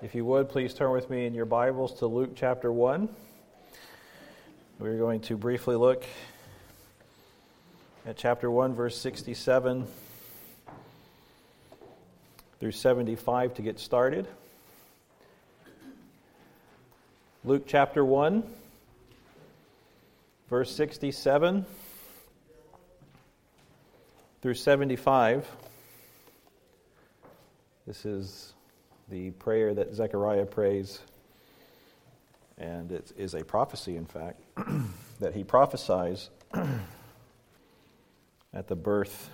If you would, please turn with me in your Bibles to Luke chapter 1. We're going to briefly look at chapter 1, verse 67 through 75 to get started. Luke chapter 1, verse 67 through 75. This is the prayer that Zechariah prays, and it is a prophecy, in fact, that he prophesies at the birth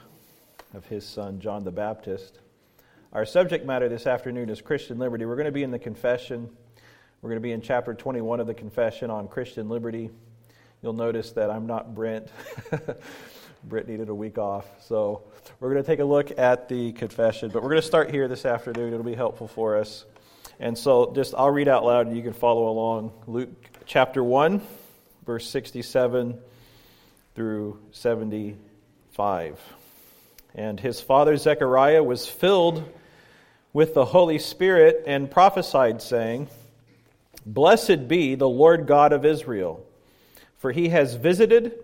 of his son, John the Baptist. Our subject matter this afternoon is Christian liberty. We're going to be in the confession. We're going to be in chapter 21 of the confession on Christian liberty. You'll notice that I'm not Brent. Britt needed a week off. So we're going to take a look at the confession, but we're going to start here this afternoon. It'll be helpful for us. And so just I'll read out loud and you can follow along. Luke chapter 1, verse 67 through 75. And his father Zechariah was filled with the Holy Spirit and prophesied, saying, Blessed be the Lord God of Israel, for he has visited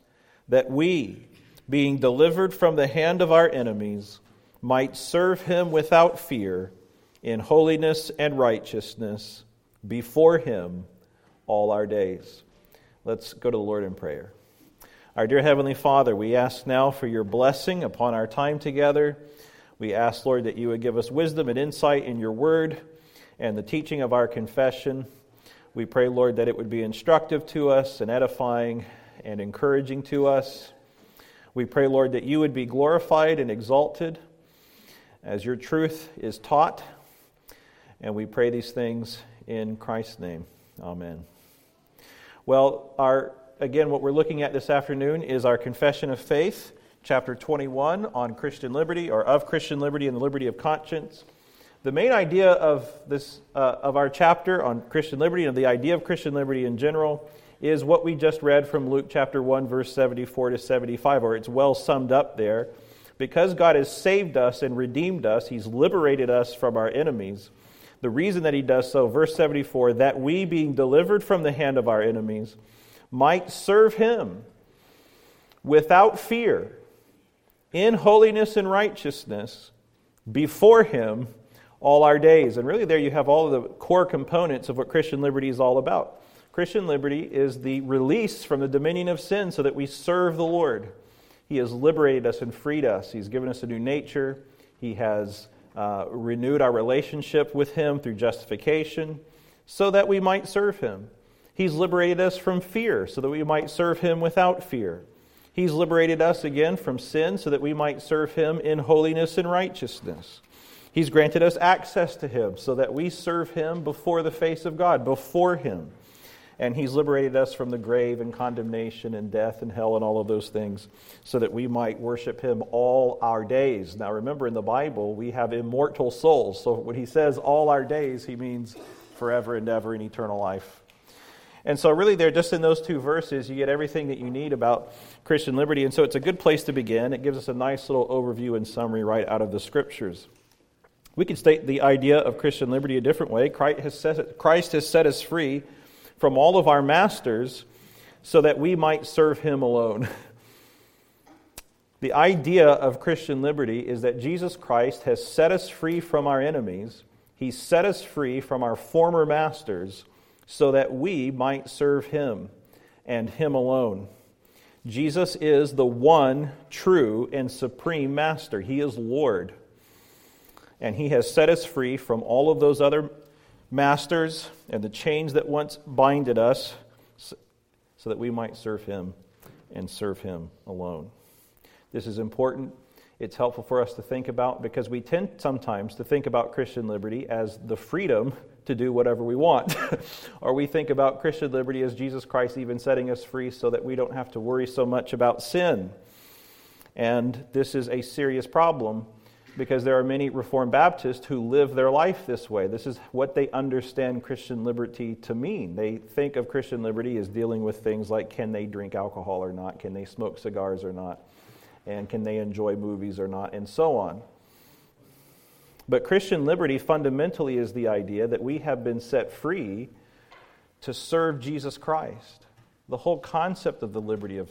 that we, being delivered from the hand of our enemies, might serve him without fear in holiness and righteousness before him all our days. Let's go to the Lord in prayer. Our dear Heavenly Father, we ask now for your blessing upon our time together. We ask, Lord, that you would give us wisdom and insight in your word and the teaching of our confession. We pray, Lord, that it would be instructive to us and edifying and encouraging to us. We pray, Lord, that you would be glorified and exalted as your truth is taught. And we pray these things in Christ's name. Amen. Well, our again, what we're looking at this afternoon is our confession of faith, chapter 21 on Christian liberty or of Christian liberty and the liberty of conscience. The main idea of this uh, of our chapter on Christian liberty and the idea of Christian liberty in general is what we just read from Luke chapter 1, verse 74 to 75, or it's well summed up there. Because God has saved us and redeemed us, He's liberated us from our enemies. The reason that He does so, verse 74, that we, being delivered from the hand of our enemies, might serve Him without fear, in holiness and righteousness, before Him all our days. And really, there you have all of the core components of what Christian liberty is all about. Christian liberty is the release from the dominion of sin so that we serve the Lord. He has liberated us and freed us. He's given us a new nature. He has uh, renewed our relationship with Him through justification so that we might serve Him. He's liberated us from fear so that we might serve Him without fear. He's liberated us again from sin so that we might serve Him in holiness and righteousness. He's granted us access to Him so that we serve Him before the face of God, before Him and He's liberated us from the grave and condemnation and death and hell and all of those things so that we might worship Him all our days. Now, remember, in the Bible, we have immortal souls. So when He says all our days, He means forever and ever in eternal life. And so, really, there, just in those two verses, you get everything that you need about Christian liberty. And so, it's a good place to begin. It gives us a nice little overview and summary right out of the scriptures. We can state the idea of Christian liberty a different way. Christ has set, us free from all of our masters so that we might serve him alone. the idea of Christian liberty is that Jesus Christ has set us free from our enemies, He's set us free from our former masters so that we might serve him and him alone. Jesus is the one true and supreme master. He is Lord. And he has set us free from all of those other masters and the chains that once binded us so that we might serve him and serve him alone. This is important. It's helpful for us to think about because we tend sometimes to think about Christian liberty as the freedom to do whatever we want. or we think about Christian liberty as Jesus Christ even setting us free so that we don't have to worry so much about sin. And this is a serious problem because there are many Reformed Baptists who live their life this way. This is what they understand Christian liberty to mean. They think of Christian liberty as dealing with things like can they drink alcohol or not, can they smoke cigars or not, and can they enjoy movies or not, and so on. But Christian liberty fundamentally is the idea that we have been set free to serve Jesus Christ. The whole concept of the liberty of,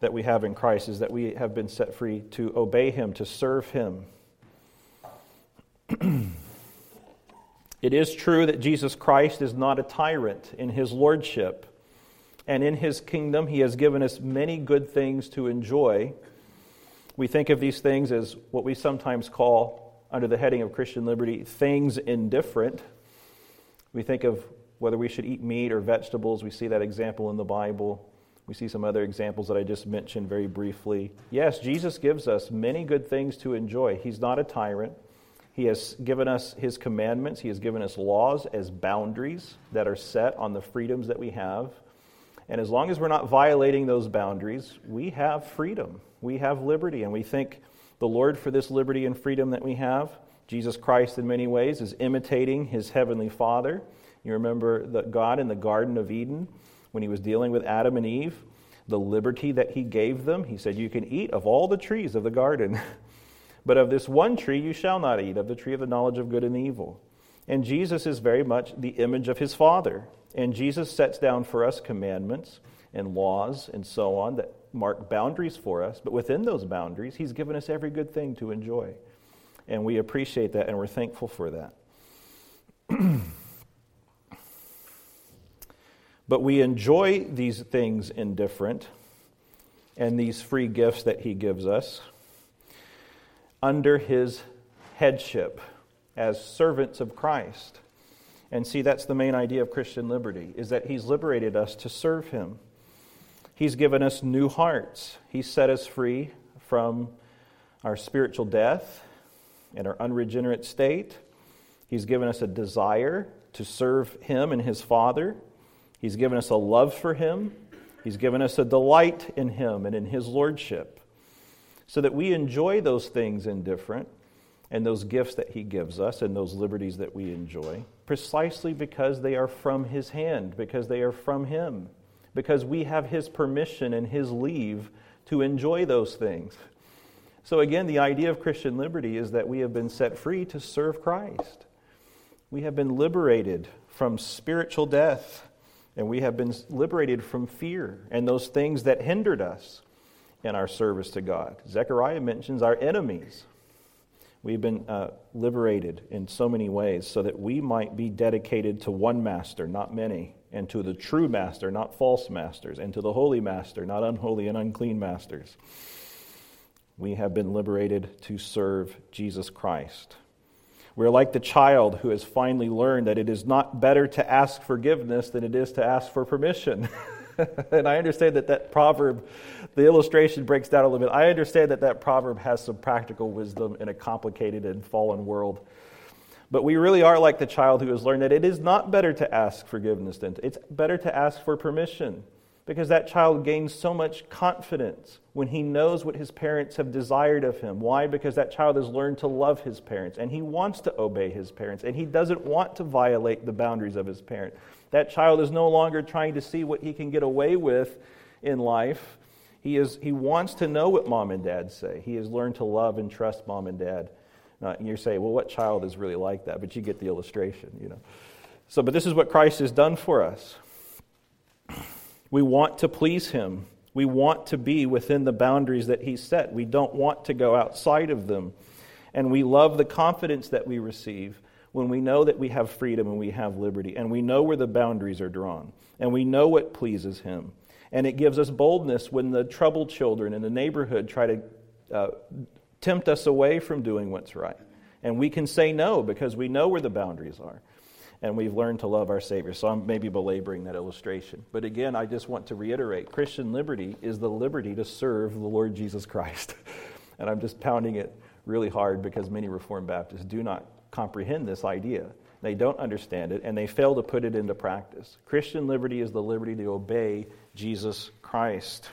that we have in Christ is that we have been set free to obey Him, to serve Him. it is true that Jesus Christ is not a tyrant in His lordship, and in His kingdom He has given us many good things to enjoy. We think of these things as what we sometimes call under the heading of Christian liberty, things indifferent. We think of whether we should eat meat or vegetables. We see that example in the Bible. We see some other examples that I just mentioned very briefly. Yes, Jesus gives us many good things to enjoy. He's not a tyrant. He has given us His commandments, He has given us laws as boundaries that are set on the freedoms that we have. And as long as we're not violating those boundaries, we have freedom, we have liberty, and we think the Lord for this liberty and freedom that we have. Jesus Christ, in many ways, is imitating his heavenly Father. You remember that God in the Garden of Eden, when he was dealing with Adam and Eve, the liberty that he gave them, he said, You can eat of all the trees of the garden, but of this one tree you shall not eat, of the tree of the knowledge of good and evil. And Jesus is very much the image of his Father. And Jesus sets down for us commandments and laws and so on that mark boundaries for us, but within those boundaries, He's given us every good thing to enjoy. And we appreciate that and we're thankful for that. but we enjoy these things indifferent and these free gifts that He gives us under His headship as servants of Christ. And see, that's the main idea of Christian liberty, is that He's liberated us to serve Him. He's given us new hearts. He set us free from our spiritual death and our unregenerate state. He's given us a desire to serve Him and His Father. He's given us a love for Him. He's given us a delight in Him and in His Lordship so that we enjoy those things indifferent and those gifts that He gives us and those liberties that we enjoy precisely because they are from His hand, because they are from Him because we have His permission and His leave to enjoy those things. So, again, the idea of Christian liberty is that we have been set free to serve Christ. We have been liberated from spiritual death, and we have been liberated from fear and those things that hindered us in our service to God. Zechariah mentions our enemies. We've been uh, liberated in so many ways so that we might be dedicated to one master, not many and to the true master, not false masters, and to the holy master, not unholy and unclean masters. We have been liberated to serve Jesus Christ. We're like the child who has finally learned that it is not better to ask forgiveness than it is to ask for permission. and I understand that that proverb, the illustration breaks down a little bit. I understand that that proverb has some practical wisdom in a complicated and fallen world. But we really are like the child who has learned that it is not better to ask forgiveness than to, it's better to ask for permission because that child gains so much confidence when he knows what his parents have desired of him. Why? Because that child has learned to love his parents and he wants to obey his parents and he doesn't want to violate the boundaries of his parents. That child is no longer trying to see what he can get away with in life. He, is, he wants to know what mom and dad say. He has learned to love and trust mom and dad. And you say, well, what child is really like that? But you get the illustration, you know. So, but this is what Christ has done for us. We want to please Him. We want to be within the boundaries that He set. We don't want to go outside of them. And we love the confidence that we receive when we know that we have freedom and we have liberty, and we know where the boundaries are drawn, and we know what pleases Him. And it gives us boldness when the troubled children in the neighborhood try to uh, tempt us away from doing what's right. And we can say no because we know where the boundaries are. And we've learned to love our Savior. So I'm maybe belaboring that illustration. But again, I just want to reiterate Christian liberty is the liberty to serve the Lord Jesus Christ. and I'm just pounding it really hard because many Reformed Baptists do not comprehend this idea they don't understand it, and they fail to put it into practice. Christian liberty is the liberty to obey Jesus Christ,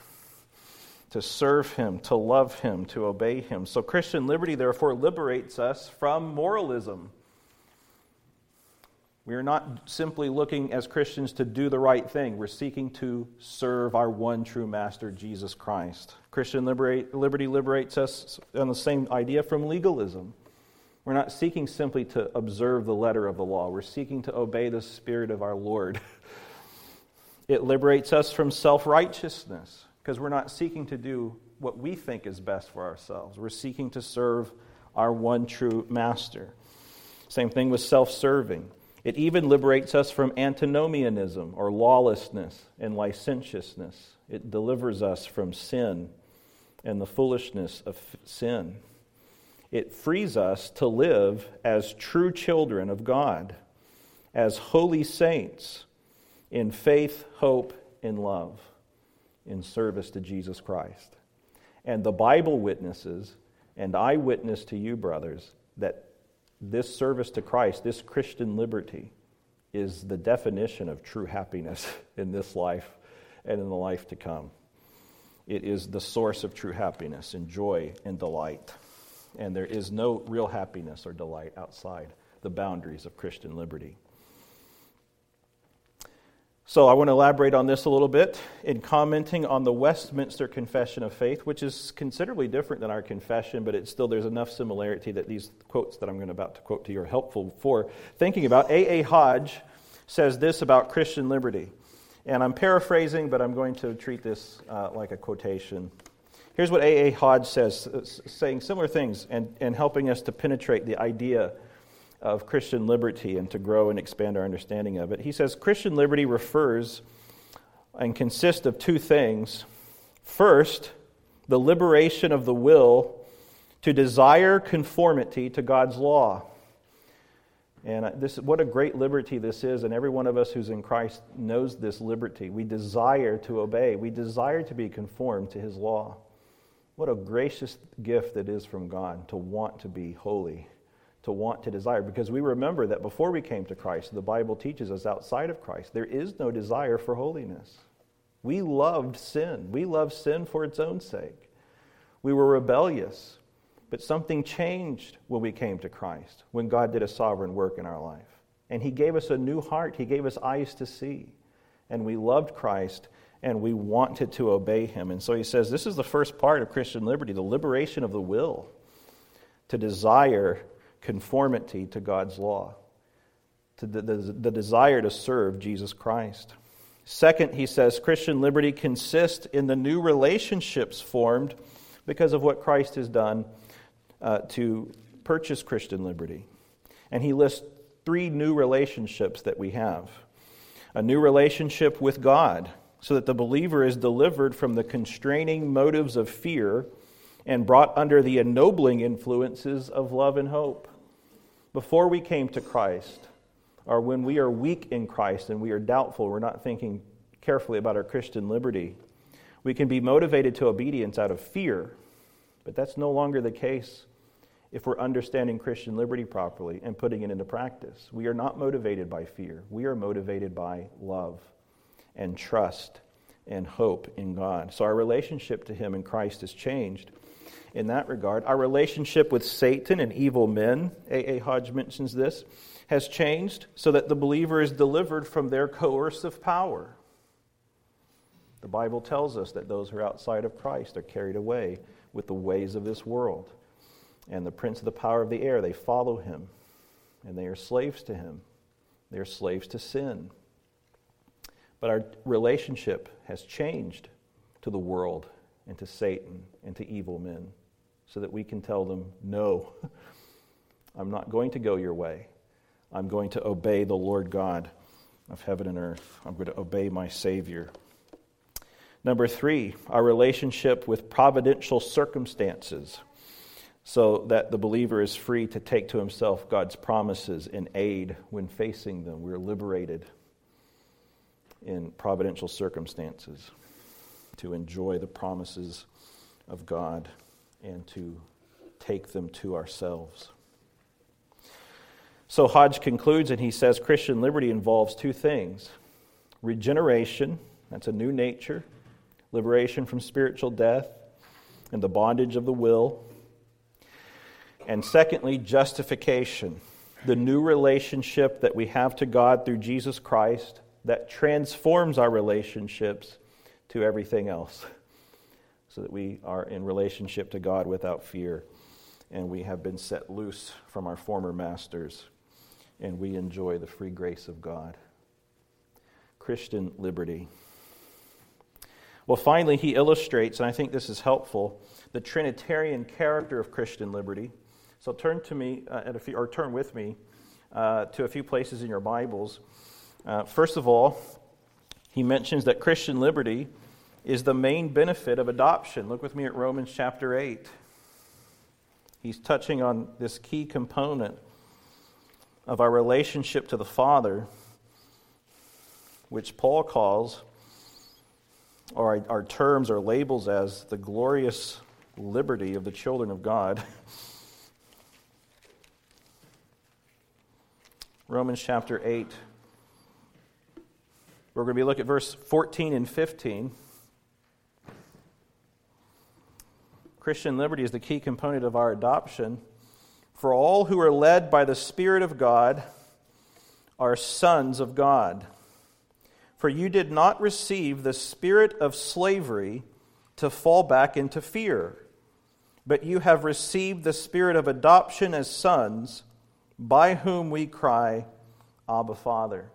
to serve Him, to love Him, to obey Him. So, Christian liberty, therefore, liberates us from moralism. We are not simply looking as Christians to do the right thing. We're seeking to serve our one true master, Jesus Christ. Christian liberate, liberty liberates us on the same idea from legalism. We're not seeking simply to observe the letter of the law, we're seeking to obey the Spirit of our Lord. It liberates us from self righteousness because we're not seeking to do what we think is best for ourselves. We're seeking to serve our one true master. Same thing with self serving. It even liberates us from antinomianism or lawlessness and licentiousness. It delivers us from sin and the foolishness of sin. It frees us to live as true children of God, as holy saints in faith, hope, and love, in service to Jesus Christ. And the Bible witnesses, and I witness to you, brothers, that this service to Christ, this Christian liberty, is the definition of true happiness in this life and in the life to come. It is the source of true happiness and joy and delight. And there is no real happiness or delight outside the boundaries of Christian liberty. So, I want to elaborate on this a little bit in commenting on the Westminster Confession of Faith, which is considerably different than our confession, but it's still there's enough similarity that these quotes that I'm going to about to quote to you are helpful for thinking about. A. A. Hodge says this about Christian liberty, and I'm paraphrasing, but I'm going to treat this uh, like a quotation. Here's what A. A. Hodge says, saying similar things and, and helping us to penetrate the idea of Christian liberty and to grow and expand our understanding of it. He says Christian liberty refers and consists of two things. First, the liberation of the will to desire conformity to God's law. And this, what a great liberty this is, and every one of us who's in Christ knows this liberty. We desire to obey, we desire to be conformed to His law. What a gracious gift it is from God to want to be holy to want to desire. Because we remember that before we came to Christ, the Bible teaches us outside of Christ, there is no desire for holiness. We loved sin. We loved sin for its own sake. We were rebellious. But something changed when we came to Christ, when God did a sovereign work in our life. And He gave us a new heart, He gave us eyes to see. And we loved Christ and we wanted to obey Him. And so He says this is the first part of Christian liberty the liberation of the will to desire conformity to God's law, to the, the, the desire to serve Jesus Christ. Second, he says Christian liberty consists in the new relationships formed because of what Christ has done uh, to purchase Christian liberty. And he lists three new relationships that we have a new relationship with God, so that the believer is delivered from the constraining motives of fear and brought under the ennobling influences of love and hope before we came to Christ, or when we are weak in Christ and we are doubtful, we're not thinking carefully about our Christian liberty, we can be motivated to obedience out of fear, but that's no longer the case if we're understanding Christian liberty properly and putting it into practice. We are not motivated by fear, we are motivated by love and trust and hope in God. So our relationship to Him in Christ has changed in that regard. Our relationship with Satan and evil men, A. A. Hodge mentions this, has changed so that the believer is delivered from their coercive power. The Bible tells us that those who are outside of Christ are carried away with the ways of this world. And the prince of the power of the air, they follow him, and they are slaves to him. They are slaves to sin. But our relationship has changed to the world and to Satan and to evil men so that we can tell them, No, I'm not going to go your way. I'm going to obey the Lord God of heaven and earth. I'm going to obey my Savior. Number three, our relationship with providential circumstances, so that the believer is free to take to himself God's promises and aid when facing them. We're liberated in providential circumstances to enjoy the promises of God and to take them to ourselves. So Hodge concludes and he says Christian liberty involves two things regeneration, that's a new nature, liberation from spiritual death and the bondage of the will. And secondly, justification, the new relationship that we have to God through Jesus Christ that transforms our relationships to everything else so that we are in relationship to God without fear and we have been set loose from our former masters and we enjoy the free grace of God. Christian liberty. Well, finally, he illustrates, and I think this is helpful, the Trinitarian character of Christian liberty. So turn to me, uh, at a few, or turn with me uh, to a few places in your Bibles. Uh, first of all, he mentions that Christian liberty is the main benefit of adoption. Look with me at Romans chapter 8. He's touching on this key component of our relationship to the Father, which Paul calls, or our, terms or labels as the glorious liberty of the children of God. Romans chapter 8. We're going to be looking at verse 14 and 15. Christian liberty is the key component of our adoption. For all who are led by the Spirit of God are sons of God. For you did not receive the spirit of slavery to fall back into fear, but you have received the spirit of adoption as sons, by whom we cry, Abba, Father.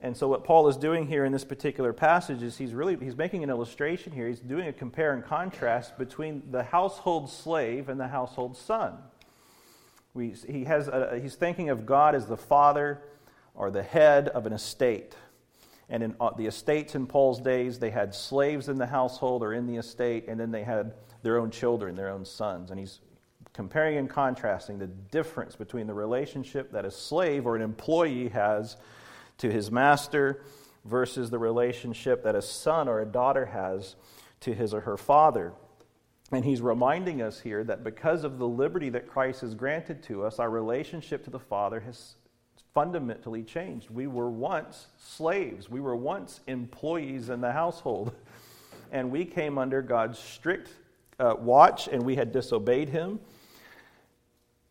And so what Paul is doing here in this particular passage is he's really he's making an illustration here. He's doing a compare and contrast between the household slave and the household son. We, he has a, he's thinking of God as the father or the head of an estate. And in uh, the estates in Paul's days, they had slaves in the household or in the estate, and then they had their own children, their own sons. And he's comparing and contrasting the difference between the relationship that a slave or an employee has to his master versus the relationship that a son or a daughter has to his or her father. And he's reminding us here that because of the liberty that Christ has granted to us, our relationship to the Father has fundamentally changed. We were once slaves, we were once employees in the household, and we came under God's strict uh, watch and we had disobeyed him.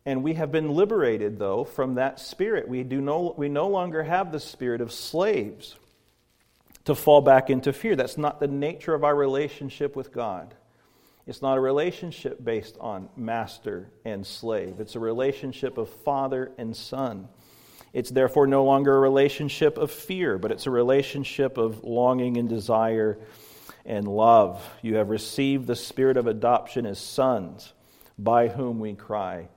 And we have been liberated, though, from that spirit. We, do no, we no longer have the spirit of slaves to fall back into fear. That's not the nature of our relationship with God. It's not a relationship based on master and slave, it's a relationship of father and son. It's therefore no longer a relationship of fear, but it's a relationship of longing and desire and love. You have received the spirit of adoption as sons, by whom we cry,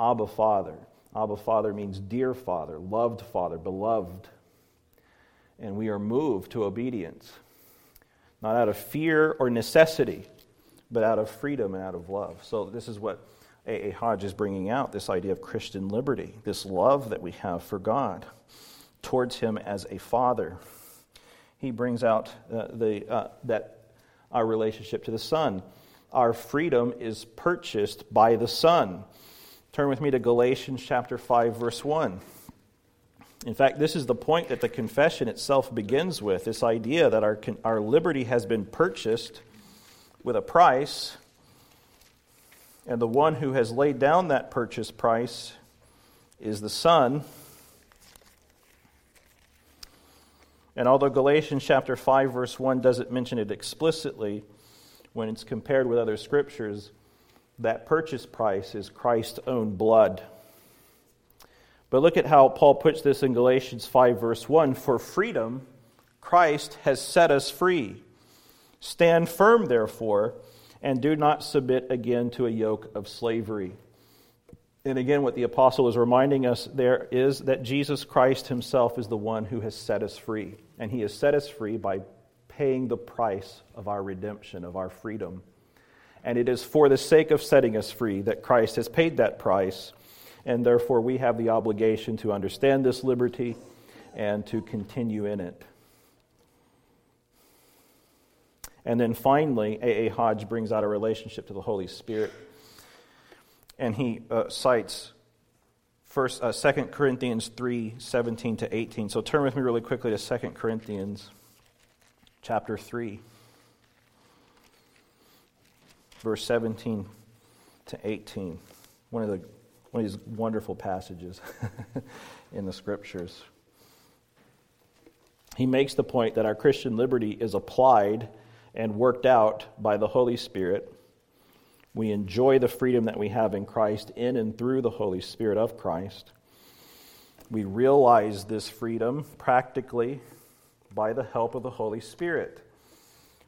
Abba, Father. Abba, Father means dear Father, loved Father, beloved. And we are moved to obedience, not out of fear or necessity, but out of freedom and out of love. So, this is what A.A. Hodge is bringing out this idea of Christian liberty, this love that we have for God towards Him as a Father. He brings out uh, the, uh, that our relationship to the Son. Our freedom is purchased by the Son. Turn with me to Galatians chapter 5 verse 1. In fact, this is the point that the confession itself begins with this idea that our, our liberty has been purchased with a price, and the one who has laid down that purchase price is the Son. And although Galatians chapter 5 verse 1 doesn't mention it explicitly when it's compared with other scriptures, that purchase price is Christ's own blood. But look at how Paul puts this in Galatians 5, verse 1 For freedom, Christ has set us free. Stand firm, therefore, and do not submit again to a yoke of slavery. And again, what the apostle is reminding us there is that Jesus Christ himself is the one who has set us free. And he has set us free by paying the price of our redemption, of our freedom. And it is for the sake of setting us free that Christ has paid that price. And therefore, we have the obligation to understand this liberty and to continue in it. And then finally, A.A. Hodge brings out a relationship to the Holy Spirit. And he uh, cites First, uh, 2 Corinthians 3 17 to 18. So turn with me really quickly to 2 Corinthians chapter 3, verse 17 to 18. One of, the, one of these wonderful passages in the scriptures. He makes the point that our Christian liberty is applied and worked out by the Holy Spirit we enjoy the freedom that we have in Christ in and through the Holy Spirit of Christ. We realize this freedom practically by the help of the Holy Spirit.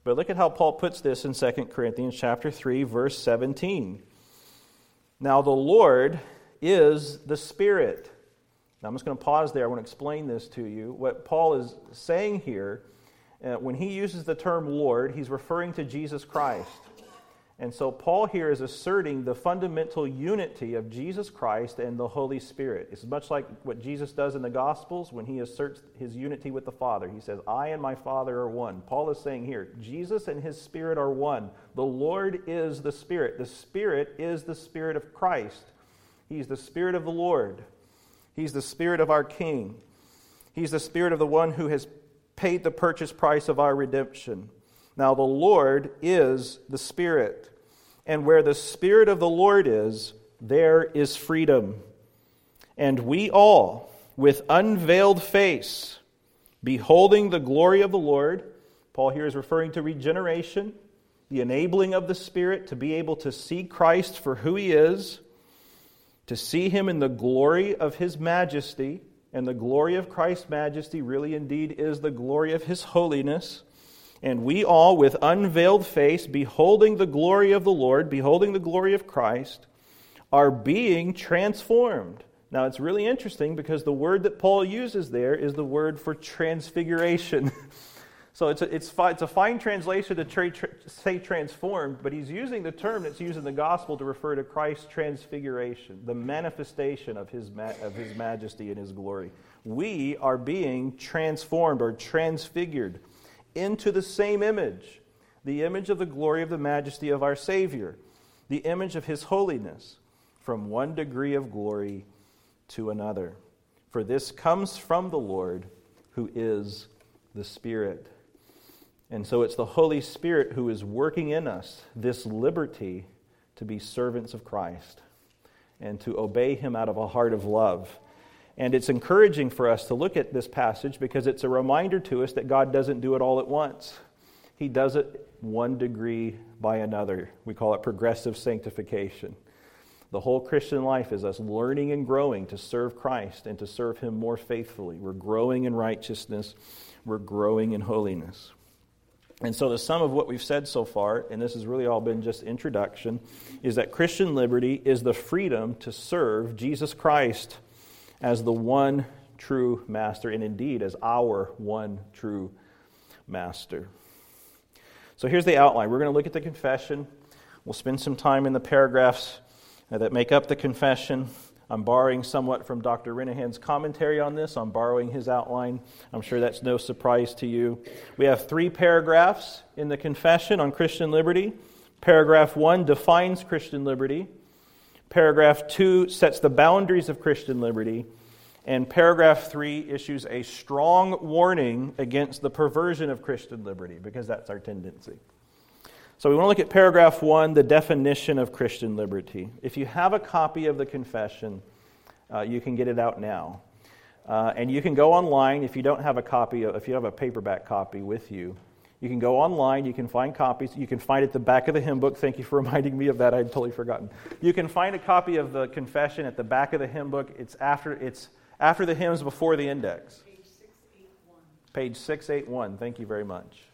But look at how Paul puts this in 2 Corinthians chapter 3 verse 17. Now the Lord is the Spirit. Now I'm just going to pause there. I want to explain this to you. What Paul is saying here, uh, when he uses the term Lord, he's referring to Jesus Christ. And so Paul here is asserting the fundamental unity of Jesus Christ and the Holy Spirit. It's much like what Jesus does in the Gospels when he asserts his unity with the Father. He says, I and my Father are one. Paul is saying here, Jesus and his Spirit are one. The Lord is the Spirit. The Spirit is the Spirit of Christ. He's the Spirit of the Lord. He's the Spirit of our King. He's the Spirit of the one who has paid the purchase price of our redemption. Now, the Lord is the Spirit. And where the Spirit of the Lord is, there is freedom. And we all, with unveiled face, beholding the glory of the Lord, Paul here is referring to regeneration, the enabling of the Spirit to be able to see Christ for who he is, to see him in the glory of his majesty. And the glory of Christ's majesty really indeed is the glory of his holiness. And we all, with unveiled face, beholding the glory of the Lord, beholding the glory of Christ, are being transformed. Now, it's really interesting because the word that Paul uses there is the word for transfiguration. so it's a, it's, it's a fine translation to tra- tra- say transformed, but he's using the term that's used in the gospel to refer to Christ's transfiguration, the manifestation of his, ma- of his majesty and his glory. We are being transformed or transfigured into the same image, the image of the glory of the majesty of our Savior, the image of his holiness, from one degree of glory to another. For this comes from the Lord, who is the Spirit. And so it's the Holy Spirit who is working in us this liberty to be servants of Christ and to obey him out of a heart of love. And it's encouraging for us to look at this passage because it's a reminder to us that God doesn't do it all at once. He does it one degree by another. We call it progressive sanctification. The whole Christian life is us learning and growing to serve Christ and to serve Him more faithfully. We're growing in righteousness, we're growing in holiness. And so, the sum of what we've said so far, and this has really all been just introduction, is that Christian liberty is the freedom to serve Jesus Christ as the one true master, and indeed as our one true master. So here's the outline. We're going to look at the confession. We'll spend some time in the paragraphs that make up the confession. I'm borrowing somewhat from Dr. Renihan's commentary on this. I'm borrowing his outline. I'm sure that's no surprise to you. We have three paragraphs in the confession on Christian liberty. Paragraph one defines Christian liberty. Paragraph 2 sets the boundaries of Christian liberty. And paragraph 3 issues a strong warning against the perversion of Christian liberty, because that's our tendency. So we want to look at paragraph 1, the definition of Christian liberty. If you have a copy of the confession, uh, you can get it out now. Uh, and you can go online if you don't have a copy, if you have a paperback copy with you. You can go online, you can find copies. You can find at the back of the hymn book. Thank you for reminding me of that. I'd totally forgotten. You can find a copy of the confession at the back of the hymn book. It's after, it's after the hymns before the index. Page 681. Page 681. Thank you very much.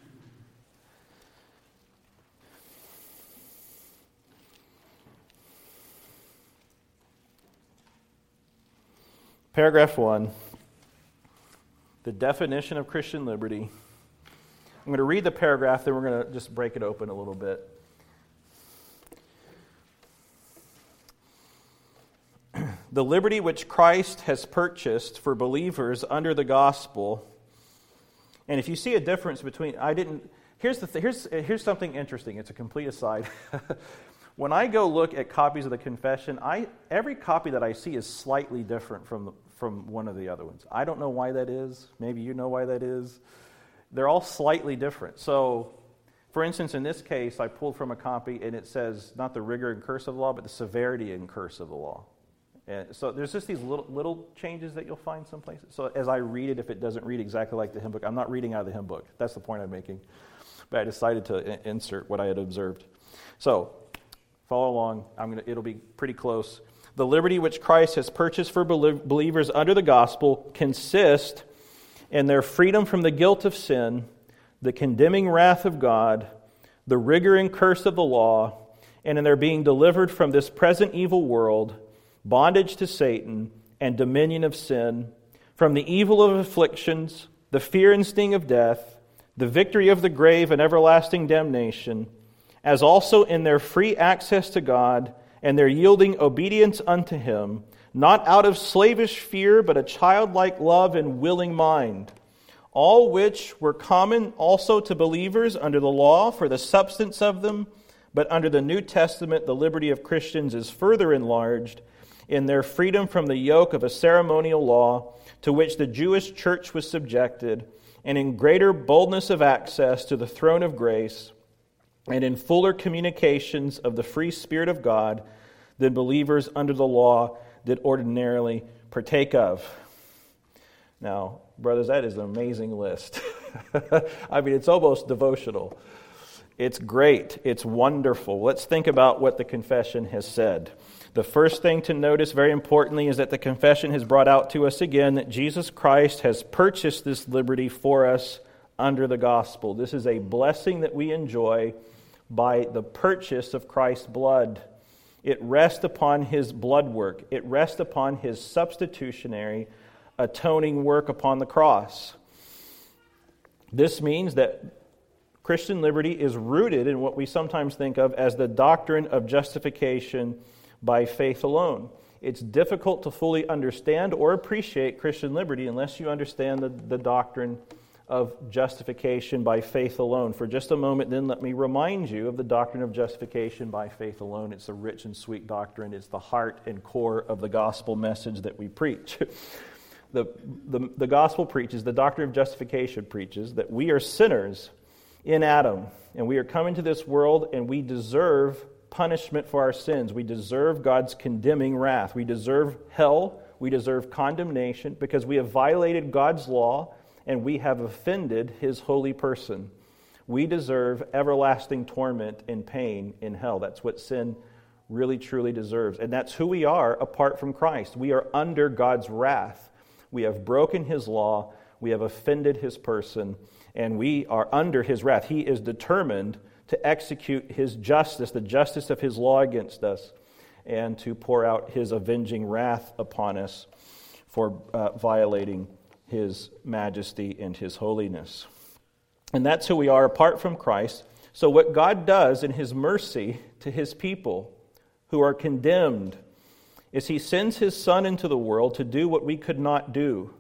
Paragraph 1 The definition of Christian liberty I'm going to read the paragraph, then we're going to just break it open a little bit. the liberty which Christ has purchased for believers under the gospel. And if you see a difference between, I didn't, here's, the th- here's, here's something interesting. It's a complete aside. when I go look at copies of the confession, I, every copy that I see is slightly different from, from one of the other ones. I don't know why that is. Maybe you know why that is. They're all slightly different. So, for instance, in this case, I pulled from a copy and it says not the rigor and curse of the law, but the severity and curse of the law. And so there's just these little, little changes that you'll find some places. So as I read it, if it doesn't read exactly like the hymn book, I'm not reading out of the hymn book. That's the point I'm making. But I decided to insert what I had observed. So Follow along. I'm gonna, it'll be pretty close. The liberty which Christ has purchased for believers under the gospel consists in their freedom from the guilt of sin, the condemning wrath of God, the rigor and curse of the law, and in their being delivered from this present evil world, bondage to Satan, and dominion of sin, from the evil of afflictions, the fear and sting of death, the victory of the grave and everlasting damnation as also in their free access to God and their yielding obedience unto Him, not out of slavish fear, but a childlike love and willing mind. All which were common also to believers under the law for the substance of them, but under the New Testament, the liberty of Christians is further enlarged in their freedom from the yoke of a ceremonial law to which the Jewish church was subjected, and in greater boldness of access to the throne of grace and in fuller communications of the free Spirit of God than believers under the law did ordinarily partake of. Now, brothers, that is an amazing list. I mean, it's almost devotional. It's great. It's wonderful. Let's think about what the confession has said. The first thing to notice, very importantly, is that the confession has brought out to us again that Jesus Christ has purchased this liberty for us under the gospel. This is a blessing that we enjoy by the purchase of Christ's blood. It rests upon his blood work, it rests upon his substitutionary atoning work upon the cross. This means that Christian liberty is rooted in what we sometimes think of as the doctrine of justification by faith alone. It's difficult to fully understand or appreciate Christian liberty unless you understand the, the doctrine of justification by faith alone. For just a moment, then, let me remind you of the doctrine of justification by faith alone. It's a rich and sweet doctrine, it's the heart and core of the gospel message that we preach. the, the, the gospel preaches, the doctrine of justification preaches, that we are sinners in Adam, and we are coming to this world and we deserve punishment for our sins. We deserve God's condemning wrath. We deserve hell. We deserve condemnation because we have violated God's law and we have offended his holy person. We deserve everlasting torment and pain in hell. That's what sin really truly deserves. And that's who we are apart from Christ. We are under God's wrath. We have broken his law, we have offended his person, and we are under his wrath. He is determined to execute his justice, the justice of his law against us, and to pour out his avenging wrath upon us for uh, violating his majesty and his holiness. And that's who we are apart from Christ. So, what God does in his mercy to his people who are condemned is he sends his son into the world to do what we could not do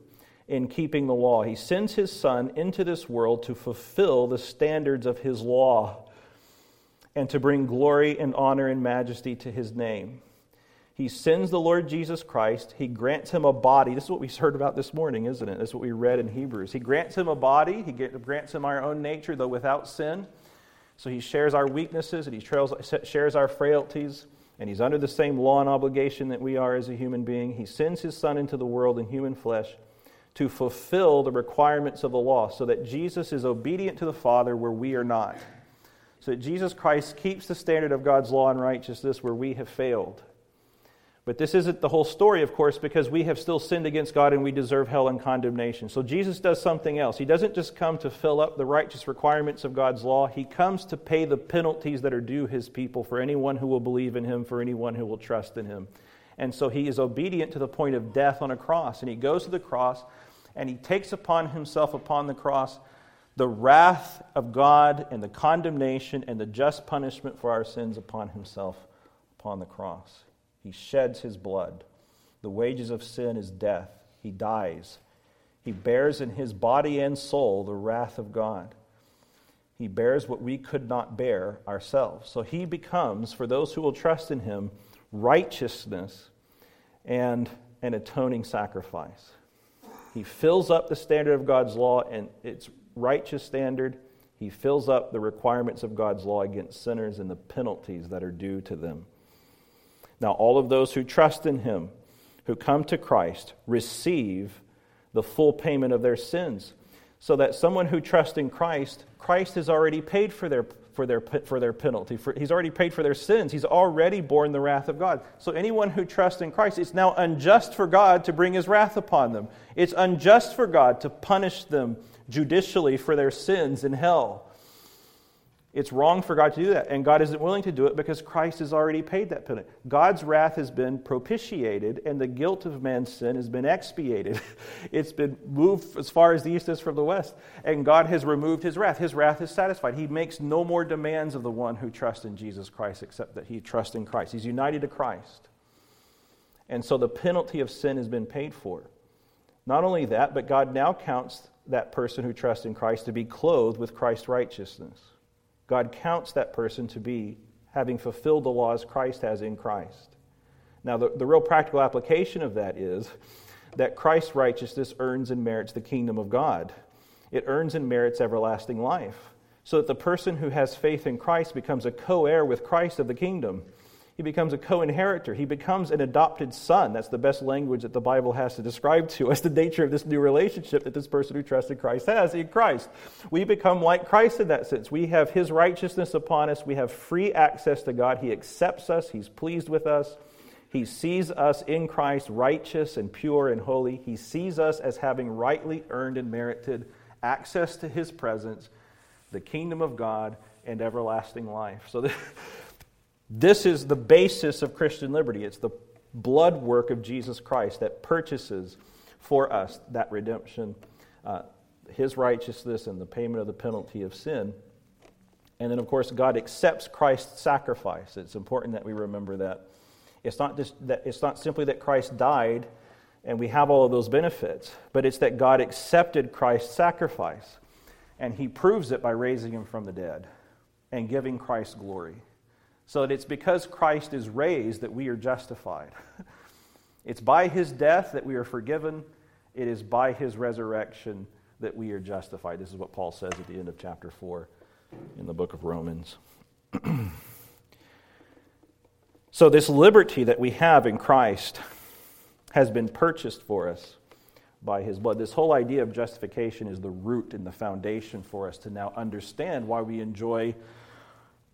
in keeping the law. He sends his son into this world to fulfill the standards of his law and to bring glory and honor and majesty to his name. He sends the Lord Jesus Christ. He grants him a body. This is what we heard about this morning, isn't it? This is what we read in Hebrews. He grants him a body. He grants him our own nature, though without sin. So he shares our weaknesses and he shares our frailties. And he's under the same law and obligation that we are as a human being. He sends his son into the world in human flesh to fulfill the requirements of the law so that Jesus is obedient to the Father where we are not. So that Jesus Christ keeps the standard of God's law and righteousness where we have failed. But this isn't the whole story, of course, because we have still sinned against God and we deserve hell and condemnation. So Jesus does something else. He doesn't just come to fill up the righteous requirements of God's law, He comes to pay the penalties that are due His people for anyone who will believe in Him, for anyone who will trust in Him. And so He is obedient to the point of death on a cross. And He goes to the cross and He takes upon Himself upon the cross the wrath of God and the condemnation and the just punishment for our sins upon Himself upon the cross. He sheds his blood. The wages of sin is death. He dies. He bears in his body and soul the wrath of God. He bears what we could not bear ourselves. So he becomes, for those who will trust in him, righteousness and an atoning sacrifice. He fills up the standard of God's law and its righteous standard. He fills up the requirements of God's law against sinners and the penalties that are due to them. Now, all of those who trust in him, who come to Christ, receive the full payment of their sins. So that someone who trusts in Christ, Christ has already paid for their, for their, for their penalty. For, he's already paid for their sins. He's already borne the wrath of God. So anyone who trusts in Christ, it's now unjust for God to bring his wrath upon them. It's unjust for God to punish them judicially for their sins in hell. It's wrong for God to do that, and God isn't willing to do it because Christ has already paid that penalty. God's wrath has been propitiated, and the guilt of man's sin has been expiated. It's been moved as far as the east is from the west, and God has removed his wrath. His wrath is satisfied. He makes no more demands of the one who trusts in Jesus Christ except that he trusts in Christ. He's united to Christ. And so the penalty of sin has been paid for. Not only that, but God now counts that person who trusts in Christ to be clothed with Christ's righteousness. God counts that person to be having fulfilled the laws Christ has in Christ. Now, the, the real practical application of that is that Christ's righteousness earns and merits the kingdom of God. It earns and merits everlasting life. So that the person who has faith in Christ becomes a co heir with Christ of the kingdom. He becomes a co inheritor. He becomes an adopted son. That's the best language that the Bible has to describe to us the nature of this new relationship that this person who trusted Christ has in Christ. We become like Christ in that sense. We have his righteousness upon us. We have free access to God. He accepts us. He's pleased with us. He sees us in Christ righteous and pure and holy. He sees us as having rightly earned and merited access to his presence, the kingdom of God, and everlasting life. So, is the basis of Christian liberty. It's the blood work of Jesus Christ that purchases for us that redemption, uh, his righteousness, and the payment of the penalty of sin. And then, of course, God accepts Christ's sacrifice. It's important that we remember that. It's not, just that, it's not simply that Christ died and we have all of those benefits, but it's that God accepted Christ's sacrifice. And he proves it by raising him from the dead and giving Christ glory. So that it's because Christ is raised that we are justified. it's by his death that we are forgiven. It is by his resurrection that we are justified. This is what Paul says at the end of chapter 4 in the book of Romans. so, this liberty that we have in Christ has been purchased for us by his blood. This whole idea of justification is the root and the foundation for us to now understand why we enjoy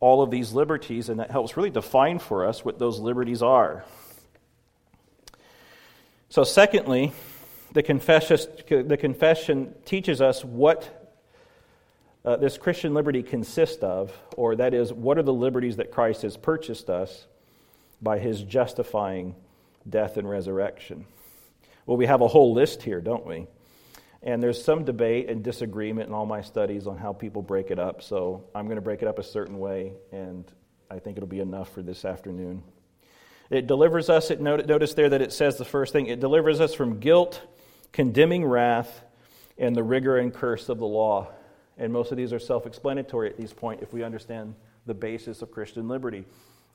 all of these liberties, and that helps really define for us what those liberties are. So, secondly, the confession, the confession teaches us what uh, this Christian liberty consists of, or that is, what are the liberties that Christ has purchased us by his justifying death and resurrection? Well, we have a whole list here, don't we? And there's some debate and disagreement in all my studies on how people break it up. So I'm going to break it up a certain way, and I think it'll be enough for this afternoon. It delivers us, it, notice there that it says the first thing it delivers us from guilt, condemning wrath, and the rigor and curse of the law. And most of these are self explanatory at this point if we understand the basis of Christian liberty.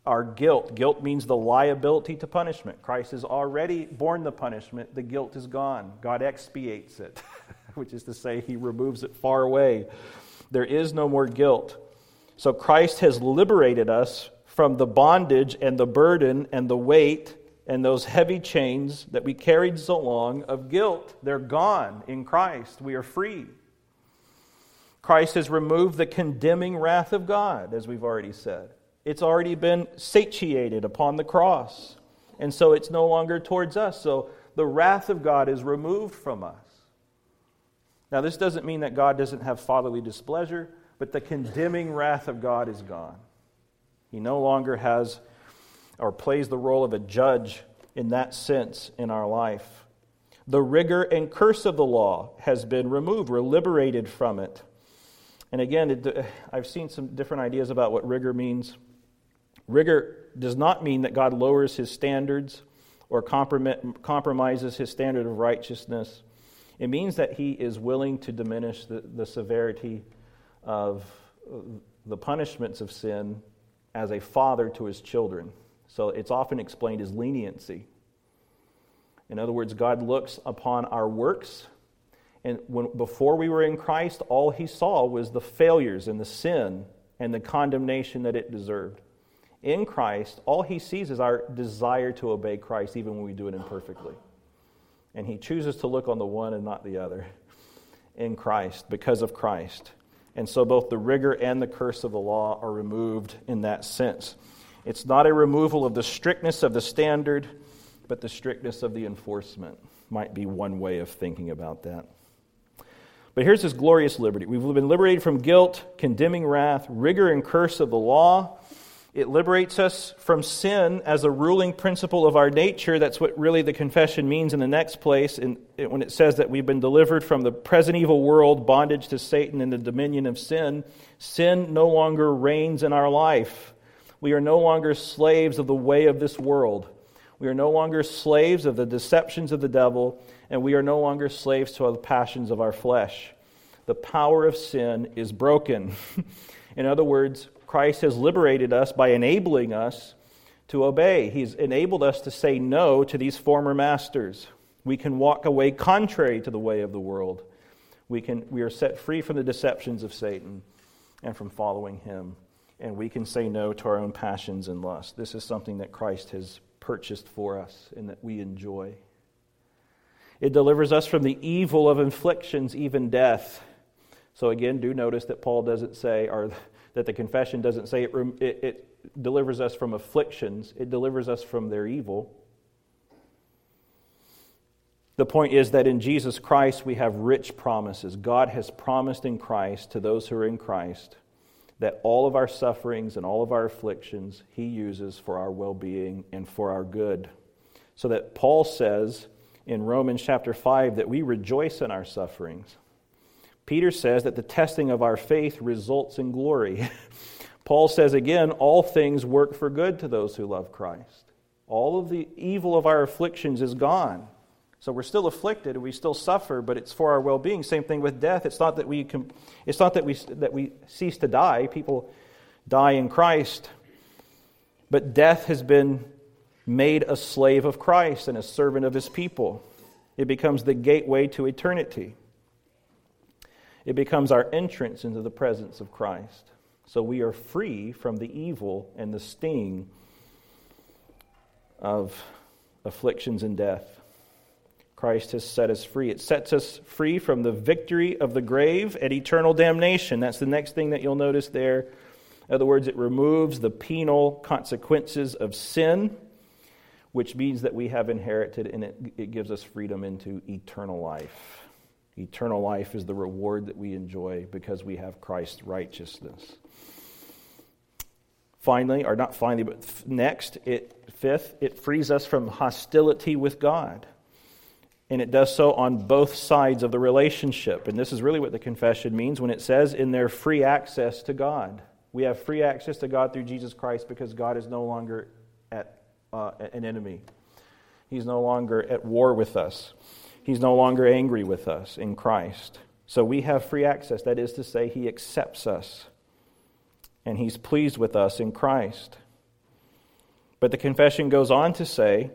Our guilt. Guilt means the liability to punishment. Christ has already borne the punishment. The guilt is gone. God expiates it. which is to say, he removes it far away. There is no more guilt. So Christ has liberated us from the bondage and the burden and the weight and those heavy chains that we carried so long of guilt. They're gone in Christ. We are free. Christ has removed the condemning wrath of God, as we've already said. It's already been satiated upon the cross. And so it's no longer towards us. So the wrath of God is removed from us. Now, this doesn't mean that God doesn't have fatherly displeasure, but the condemning wrath of God is gone. He no longer has or plays the role of a judge in that sense in our life. The rigor and curse of the law has been removed. We're liberated from it. And again, it, uh, I've seen some different ideas about what rigor means. Rigor does not mean that God lowers his standards or compromises his standard of righteousness. It means that he is willing to diminish the, the severity of the punishments of sin as a father to his children. So it's often explained as leniency. In other words, God looks upon our works, and when, before we were in Christ, all he saw was the failures and the sin and the condemnation that it deserved. In Christ, all he sees is our desire to obey Christ, even when we do it imperfectly. And he chooses to look on the one and not the other in Christ because of Christ. And so both the rigor and the curse of the law are removed in that sense. It's not a removal of the strictness of the standard, but the strictness of the enforcement. Might be one way of thinking about that. But here's this glorious liberty. We've been liberated from guilt, condemning wrath, rigor and curse of the law. It liberates us from sin as a ruling principle of our nature. That's what really the confession means in the next place in, when it says that we've been delivered from the present evil world, bondage to Satan, and the dominion of sin. Sin no longer reigns in our life. We are no longer slaves of the way of this world. We are no longer slaves of the deceptions of the devil, and we are no longer slaves to the passions of our flesh. The power of sin is broken. in other words, Christ has liberated us by enabling us to obey. He's enabled us to say no to these former masters. We can walk away contrary to the way of the world. We, can, we are set free from the deceptions of Satan and from following him. And we can say no to our own passions and lusts. This is something that Christ has purchased for us and that we enjoy. It delivers us from the evil of inflictions, even death. So, again, do notice that Paul doesn't say, or that the confession doesn't say it, it, it delivers us from afflictions, it delivers us from their evil. The point is that in Jesus Christ we have rich promises. God has promised in Christ to those who are in Christ that all of our sufferings and all of our afflictions He uses for our well being and for our good. So that Paul says in Romans chapter 5 that we rejoice in our sufferings. Peter says that the testing of our faith results in glory. Paul says again, all things work for good to those who love Christ. All of the evil of our afflictions is gone. So we're still afflicted, we still suffer, but it's for our well-being. Same thing with death. It's not that we it's not that we that we cease to die. People die in Christ, but death has been made a slave of Christ and a servant of his people. It becomes the gateway to eternity. It becomes our entrance into the presence of Christ. So we are free from the evil and the sting of afflictions and death. Christ has set us free. It sets us free from the victory of the grave and eternal damnation. That's the next thing that you'll notice there. In other words, it removes the penal consequences of sin, which means that we have inherited and it, it gives us freedom into eternal life. Eternal life is the reward that we enjoy because we have Christ's righteousness. Finally, or not finally, but next, it, fifth, it frees us from hostility with God. And it does so on both sides of the relationship. And this is really what the confession means when it says in their free access to God. We have free access to God through Jesus Christ because God is no longer at, uh, an enemy. He's no longer at war with us. He's no longer angry with us in Christ. So we have free access. That is to say, He accepts us and He's pleased with us in Christ. But the confession goes on to say,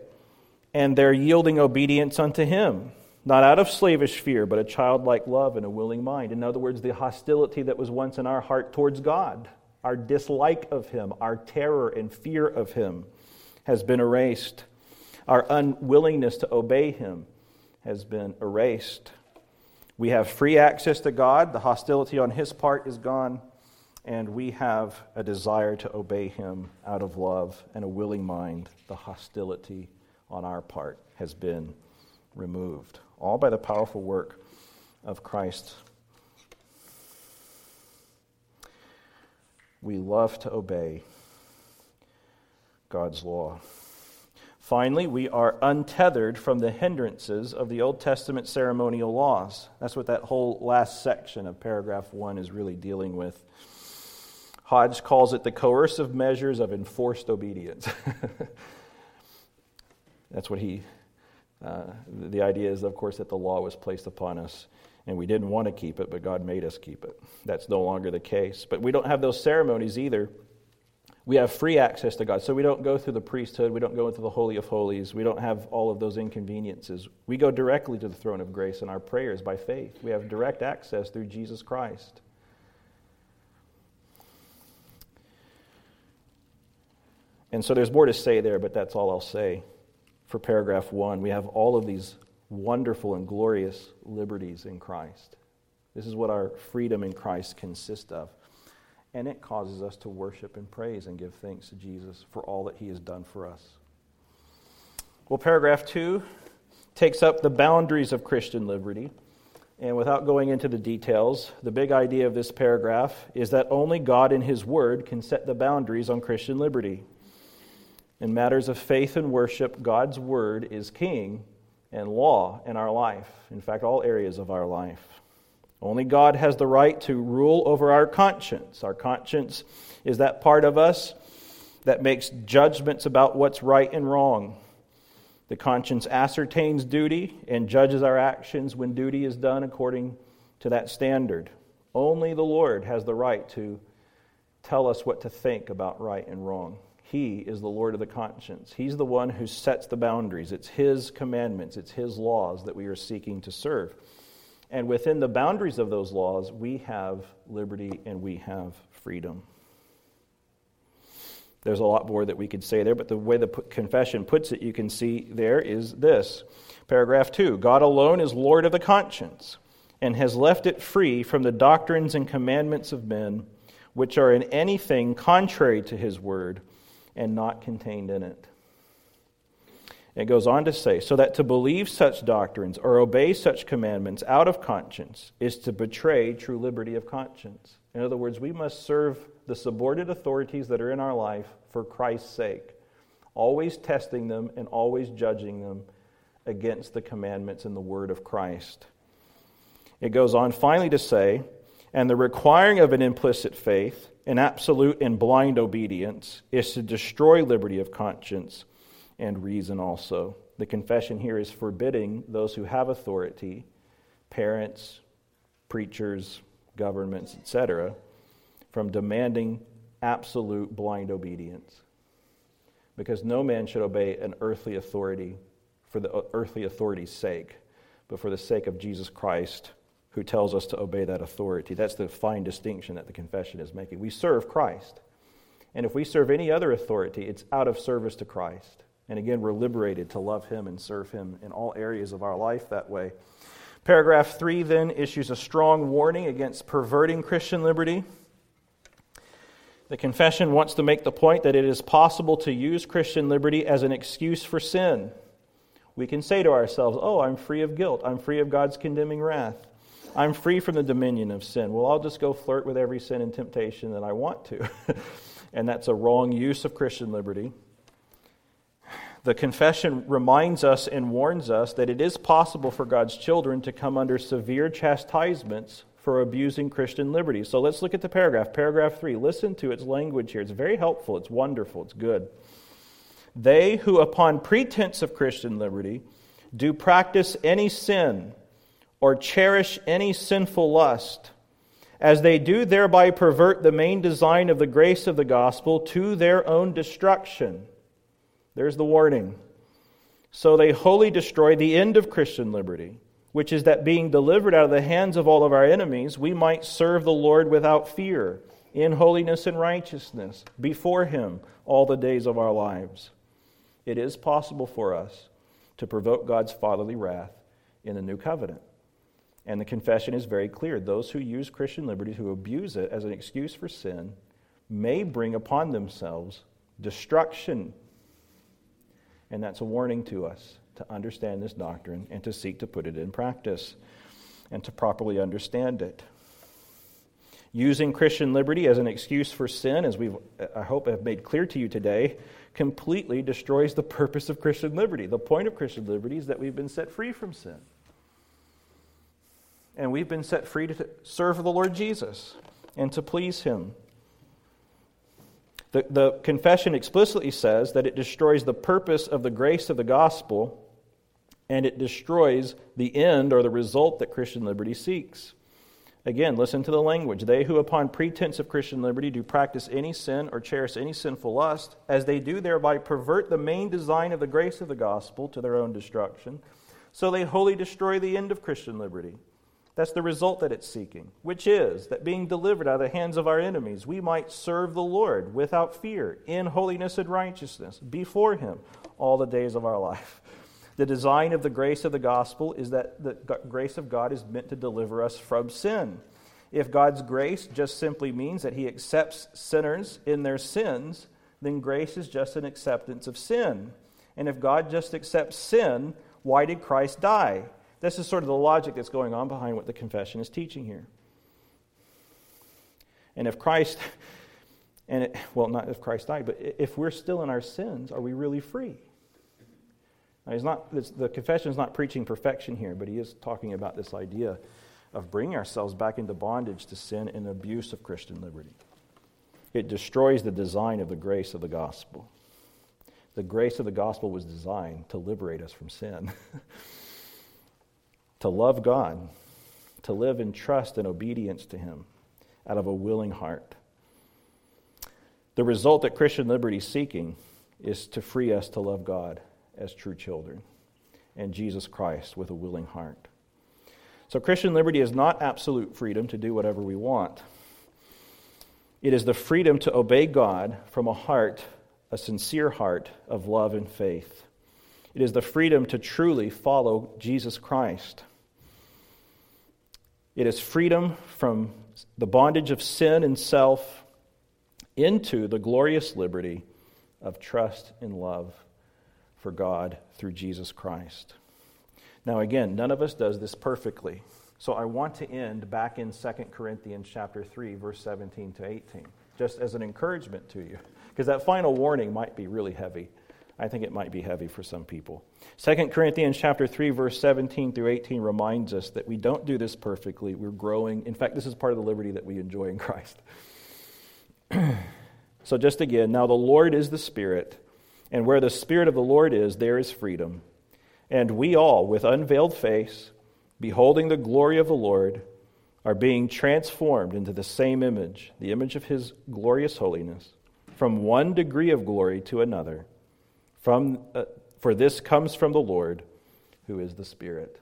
and they're yielding obedience unto Him, not out of slavish fear, but a childlike love and a willing mind. In other words, the hostility that was once in our heart towards God, our dislike of Him, our terror and fear of Him has been erased. Our unwillingness to obey Him has been erased. We have free access to God, the hostility on His part is gone, and we have a desire to obey Him out of love and a willing mind. The hostility on our part has been removed, all by the powerful work of Christ. We love to obey God's law. Finally, we are untethered from the hindrances of the Old Testament ceremonial laws. That's what that whole last section of paragraph 1 is really dealing with. Hodge calls it the coercive measures of enforced obedience. That's what he, uh, the idea is, of course, that the law was placed upon us and we didn't want to keep it, but God made us keep it. That's no longer the case. But we don't have those ceremonies either. We have free access to God. So we don't go through the priesthood. We don't go into the Holy of Holies. We don't have all of those inconveniences. We go directly to the throne of grace in our prayers by faith. We have direct access through Jesus Christ. And so there's more to say there, but that's all I'll say for paragraph one. We have all of these wonderful and glorious liberties in Christ. This is what our freedom in Christ consists of. And it causes us to worship and praise and give thanks to Jesus for all that he has done for us. Well, paragraph two takes up the boundaries of Christian liberty. And without going into the details, the big idea of this paragraph is that only God in His Word can set the boundaries on Christian liberty. In matters of faith and worship, God's Word is king and law in our life, in fact, all areas of our life. Only God has the right to rule over our conscience. Our conscience is that part of us that makes judgments about what's right and wrong. The conscience ascertains duty and judges our actions when duty is done according to that standard. Only the Lord has the right to tell us what to think about right and wrong. He is the Lord of the conscience. He's the one who sets the boundaries. It's His commandments, it's His laws that we are seeking to serve. And within the boundaries of those laws, we have liberty and we have freedom. There's a lot more that we could say there, but the way the confession puts it, you can see there is this. Paragraph 2 God alone is Lord of the conscience and has left it free from the doctrines and commandments of men, which are in anything contrary to his word and not contained in it. It goes on to say, so that to believe such doctrines or obey such commandments out of conscience is to betray true liberty of conscience. In other words, we must serve the subordinate authorities that are in our life for Christ's sake, always testing them and always judging them against the commandments and the word of Christ. It goes on finally to say, and the requiring of an implicit faith an absolute and blind obedience is to destroy liberty of conscience and reason also. The confession here is forbidding those who have authority, parents, preachers, governments, etc., from demanding absolute blind obedience. Because no man should obey an earthly authority for the earthly authority's sake, but for the sake of Jesus Christ who tells us to obey that authority. That's the fine distinction that the confession is making. We serve Christ. And if we serve any other authority, it's out of service to Christ. And again, we're liberated to love Him and serve Him in all areas of our life that way. Paragraph 3 then issues a strong warning against perverting Christian liberty. The confession wants to make the point that it is possible to use Christian liberty as an excuse for sin. We can say to ourselves, Oh, I'm free of guilt. I'm free of God's condemning wrath. I'm free from the dominion of sin. Well, I'll just go flirt with every sin and temptation that I want to. and that's a wrong use of Christian liberty. The confession reminds us and warns us that it is possible for God's children to come under severe chastisements for abusing Christian liberty. So let's look at the paragraph. Paragraph 3. Listen to its language here. It's very helpful, it's wonderful, it's good. They who, upon pretense of Christian liberty, do practice any sin or cherish any sinful lust, as they do thereby pervert the main design of the grace of the gospel to their own destruction. There's the warning. So they wholly destroy the end of Christian liberty, which is that being delivered out of the hands of all of our enemies, we might serve the Lord without fear, in holiness and righteousness, before Him all the days of our lives. It is possible for us to provoke God's fatherly wrath in the new covenant. And the confession is very clear. Those who use Christian liberty, who abuse it as an excuse for sin, may bring upon themselves destruction. And that's a warning to us to understand this doctrine and to seek to put it in practice and to properly understand it. Using Christian liberty as an excuse for sin, as we I hope have made clear to you today, completely destroys the purpose of Christian liberty. The point of Christian liberty is that we've been set free from sin and we've been set free to serve the Lord Jesus and to please Him. The, the confession explicitly says that it destroys the purpose of the grace of the gospel and it destroys the end or the result that Christian liberty seeks. Again, listen to the language. They who, upon pretense of Christian liberty, do practice any sin or cherish any sinful lust, as they do thereby pervert the main design of the grace of the gospel to their own destruction, so they wholly destroy the end of Christian liberty. That's the result that it's seeking, which is that being delivered out of the hands of our enemies, we might serve the Lord without fear, in holiness and righteousness, before Him all the days of our life. The design of the grace of the gospel is that the grace of God is meant to deliver us from sin. If God's grace just simply means that He accepts sinners in their sins, then grace is just an acceptance of sin. And if God just accepts sin, why did Christ die? This is sort of the logic that's going on behind what the confession is teaching here. And if Christ, and it, well, not if Christ died, but if we're still in our sins, are we really free? Now, he's not, the confession is not preaching perfection here, but he is talking about this idea of bringing ourselves back into bondage to sin and abuse of Christian liberty. It destroys the design of the grace of the gospel. The grace of the gospel was designed to liberate us from sin, to love God, to live in trust and obedience to Him out of a willing heart. The result that Christian liberty is seeking is to free us to love God as true children and Jesus Christ with a willing heart. So, Christian liberty is not absolute freedom to do whatever we want. It is the freedom to obey God from a heart, a sincere heart of love and faith. It is the freedom to truly follow Jesus Christ. It is freedom from the bondage of sin and self into the glorious liberty of trust and love for God through Jesus Christ. Now again, none of us does this perfectly. So I want to end back in 2 Corinthians chapter 3 verse 17 to 18 just as an encouragement to you because that final warning might be really heavy. I think it might be heavy for some people. 2 Corinthians chapter 3 verse 17 through 18 reminds us that we don't do this perfectly. We're growing. In fact, this is part of the liberty that we enjoy in Christ. so just again, now the Lord is the Spirit, and where the Spirit of the Lord is, there is freedom. And we all, with unveiled face, beholding the glory of the Lord, are being transformed into the same image, the image of His glorious holiness, from one degree of glory to another. From, uh, for this comes from the Lord, who is the Spirit.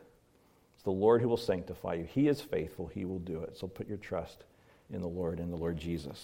It's the Lord who will sanctify you. He is faithful, He will do it. So put your trust in the Lord and the Lord Jesus.